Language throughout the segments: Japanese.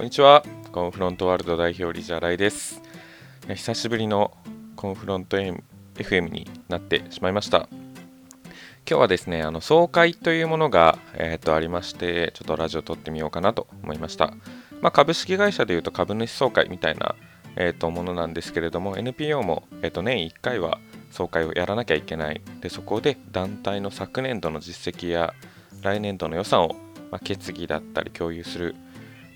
こんにちは。コンフロントワールド代表リジャーライです。久しぶりのコンフロント FM になってしまいました。今日はですね、あの総会というものが、えー、とありまして、ちょっとラジオ撮ってみようかなと思いました。まあ、株式会社でいうと株主総会みたいな、えー、とものなんですけれども、NPO も、えー、と年1回は総会をやらなきゃいけない。で、そこで団体の昨年度の実績や来年度の予算を、まあ、決議だったり共有する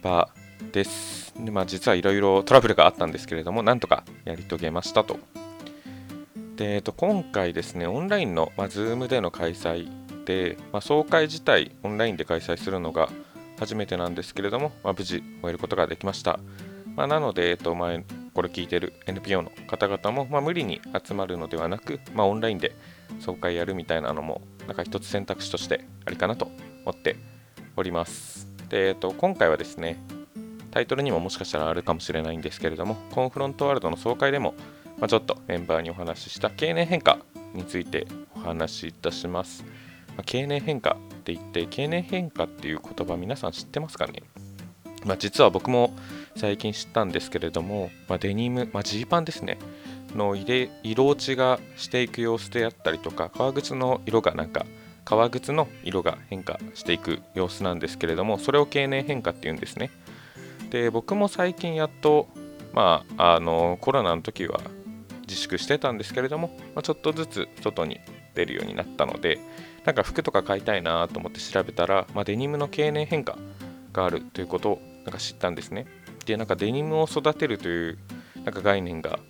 場です。でまあ、実はいろいろトラブルがあったんですけれども、なんとかやり遂げましたと。で、えっと、今回ですね、オンラインの、まあ、Zoom での開催で、まあ、総会自体オンラインで開催するのが初めてなんですけれども、まあ、無事終えることができました。まあ、なので、えっと、前、これ聞いてる NPO の方々も、まあ、無理に集まるのではなく、まあ、オンラインで総会やるみたいなのも、なんか一つ選択肢としてありかなと思っております。で、えっと、今回はですね、タイトルにももしかしたらあるかもしれないんですけれども、コンフロントワールドの総会でも、まあ、ちょっとメンバーにお話しした経年変化についてお話しいたします。まあ、経年変化って言って、経年変化っていう言葉皆さん知ってますかね？まあ、実は僕も最近知ったんですけれども、ま、デニム、ま、ジーパンですね、の色落ちがしていく様子であったりとか、革靴の色がなんか革靴の色が変化していく様子なんですけれどもそれを経年変化っていうんですね。で僕も最近やっとまああのコロナの時は自粛してたんですけれども、まあ、ちょっとずつ外に出るようになったのでなんか服とか買いたいなと思って調べたら、まあ、デニムの経年変化があるということをなんか知ったんですねでなんかデニムを育てるというなんか概念が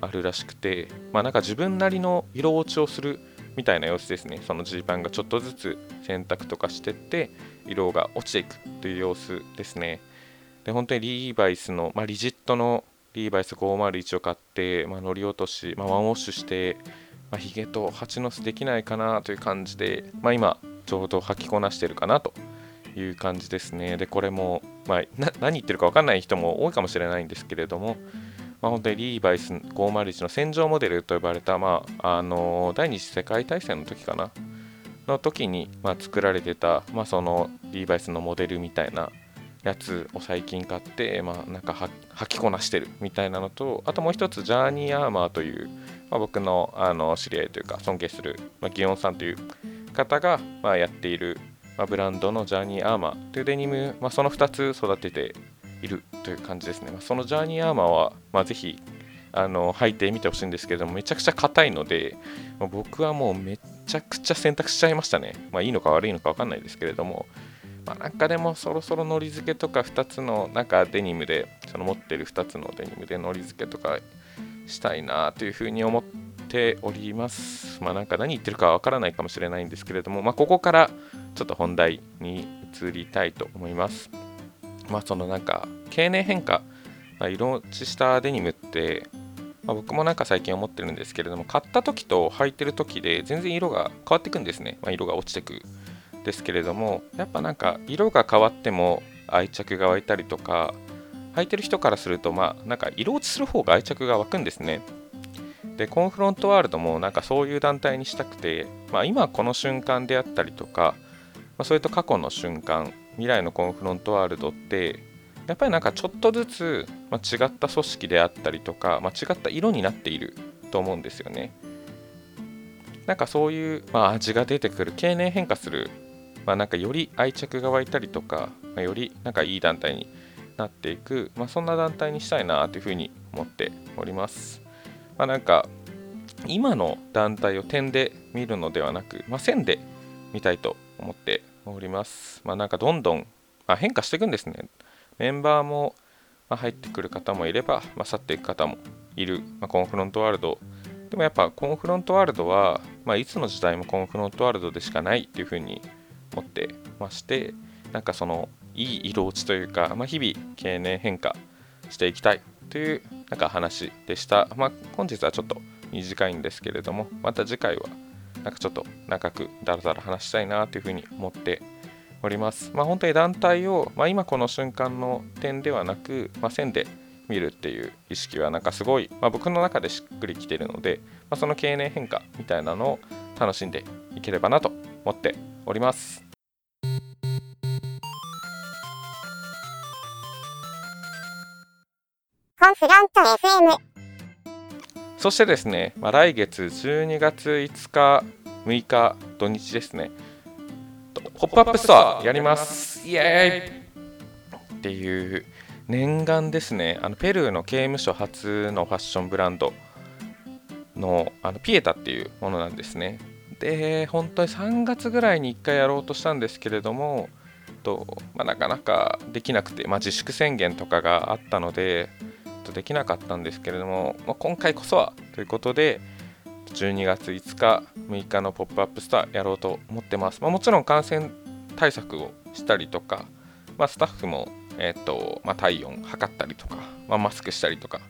あるらしくてまあなんか自分なりの色落ちをするみたいな様子ですね。そのジーパンがちょっとずつ洗濯とかしてって色が落ちていくという様子ですね。で、本当にリーバイスの、まあ、リジットのリーバイス501を買って、まあ、乗り落とし、まあ、ワンウォッシュして、まあ、ヒゲと蜂の巣できないかなという感じで、まあ、今ちょうど履きこなしてるかなという感じですね。で、これも、まあ、何言ってるか分かんない人も多いかもしれないんですけれども、まあ、本当にリーバイス501の戦場モデルと呼ばれた、まあ、あの第二次世界大戦の時かなの時に、まあ、作られてた、まあ、そのリーバイスのモデルみたいなやつを最近買って、まあ、なんか履きこなしてるみたいなのとあともう一つジャーニーアーマーという、まあ、僕のあの知り合いというか尊敬する、まあ、ギオンさんという方が、まあ、やっている、まあ、ブランドのジャーニーアーマーというデニム、まあ、その2つ育てているという感じですね。まあ、そのジャーニーアーマーは、まあ、ぜひあの履いてみてほしいんですけども、めちゃくちゃ硬いので、まあ、僕はもうめちゃくちゃ選択しちゃいましたね。まあ、いいのか悪いのか分かんないですけれども、まあ、なんかでもそろそろのり付けとか2つのなんかデニムで、その持ってる2つのデニムでのり付けとかしたいなというふうに思っております。まあなんか何言ってるかわからないかもしれないんですけれども、まあここからちょっと本題に移りたいと思います。まあそのなんか経年変化、まあ、色落ちしたデニムって、まあ、僕もなんか最近思ってるんですけれども買った時と履いてる時で全然色が変わってくんですね、まあ、色が落ちてくですけれどもやっぱなんか色が変わっても愛着が湧いたりとか履いてる人からするとまあなんか色落ちする方が愛着が湧くんですねでコンフロントワールドもなんかそういう団体にしたくて、まあ、今この瞬間であったりとか、まあ、それと過去の瞬間未来のコンフロントワールドってやっぱりなんかちょっとずつ、ま違った組織であったりとか、ま違った色になっていると思うんですよね。なんかそういう、まあ、味が出てくる経年変化する、まあ、なんかより愛着が湧いたりとか、まあ、よりなんかいい団体になっていく、まあ、そんな団体にしたいなというふうに思っております。まあ、なんか今の団体を点で見るのではなく、まあ、線で見たいと思っております。まあ、なんかどんどん、まあ、変化していくんですね。メンバーも、入ってくる方もいれば、まあ、去っていく方もいる、まあ、コンフロントワールド。でもやっぱコンフロントワールドは、まあ、いつの時代もコンフロントワールドでしかないっていうふうに思ってまして、なんかそのいい色落ちというか、まあ、日々経年変化していきたいというなんか話でした。まあ、本日はちょっと短いんですけれども、また次回はなんかちょっと長くだらだら話したいなというふうに思っております。まあ、本当に団体を、まあ、今この瞬間の点ではなく、まあ、線で見るっていう意識はなんかすごい、まあ、僕の中でしっくりきてるので、まあ、その経年変化みたいなのを楽しんでいければなと思っております。フロント FM そしてですね、まあ、来月12月5日6日土日ですね。ポップアップストアやります。イエーイ。っていう念願ですね。あのペルーの刑務所初のファッションブランドのあのピエタっていうものなんですね。で本当に3月ぐらいに1回やろうとしたんですけれどもと、まあ、なかなかできなくて、まあ、自粛宣言とかがあったのでできなかったんですけれども、まあ、今回こそはということで12月5日6日のポップアップストアやろうと思ってます、まあ、もちろん感染対策をしたりとか、まあ、スタッフも、えーとまあ、体温測ったりとか、まあ、マスクしたりとか、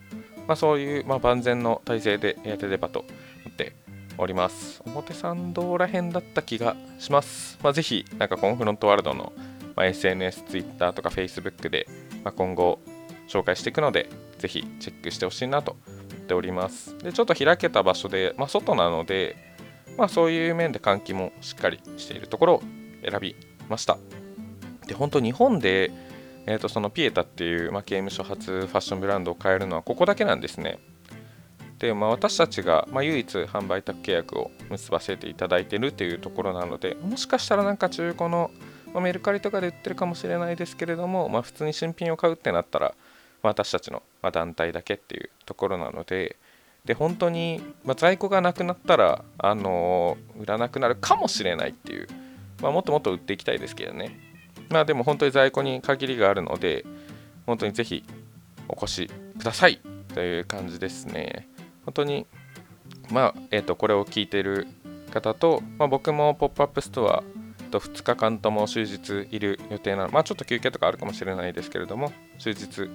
まあ、そういう、まあ、万全の体制でやってればと思っております。表参道らへんだった気がします、まあ、ぜひなんかコンフロントワールドの、まあ、SNS、Twitter とか Facebook で、まあ、今後紹介していくのでぜひチェックしてほしいなと思っております。でちょっと開けた場所で、まあ、外なので、まあ、そういう面で換気もしっかりしているところを選びました。で本当日本で、えー、とそのピエタっていう、まあ、刑務所初ファッションブランドを買えるのはここだけなんですね。で、まあ、私たちが、まあ、唯一販売宅契約を結ばせていただいているというところなのでもしかしたらなんか中古の、まあ、メルカリとかで売ってるかもしれないですけれども、まあ、普通に新品を買うってなったら私たちの団体だけっていうところなのでで本当に、まあ、在庫がなくなったら、あのー、売らなくなるかもしれないっていう、まあ、もっともっと売っていきたいですけどね。まあでも本当に在庫に限りがあるので本当にぜひお越しくださいという感じですね。本当にまあえっ、ー、とこれを聞いてる方と、まあ、僕もポップアップストアと2日間とも終日いる予定なのまあちょっと休憩とかあるかもしれないですけれども終日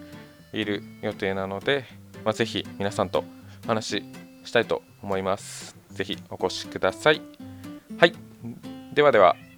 いる予定なので、まあ、ぜひ皆さんとお話ししたいと思います。ぜひお越しください。はい。ではでは。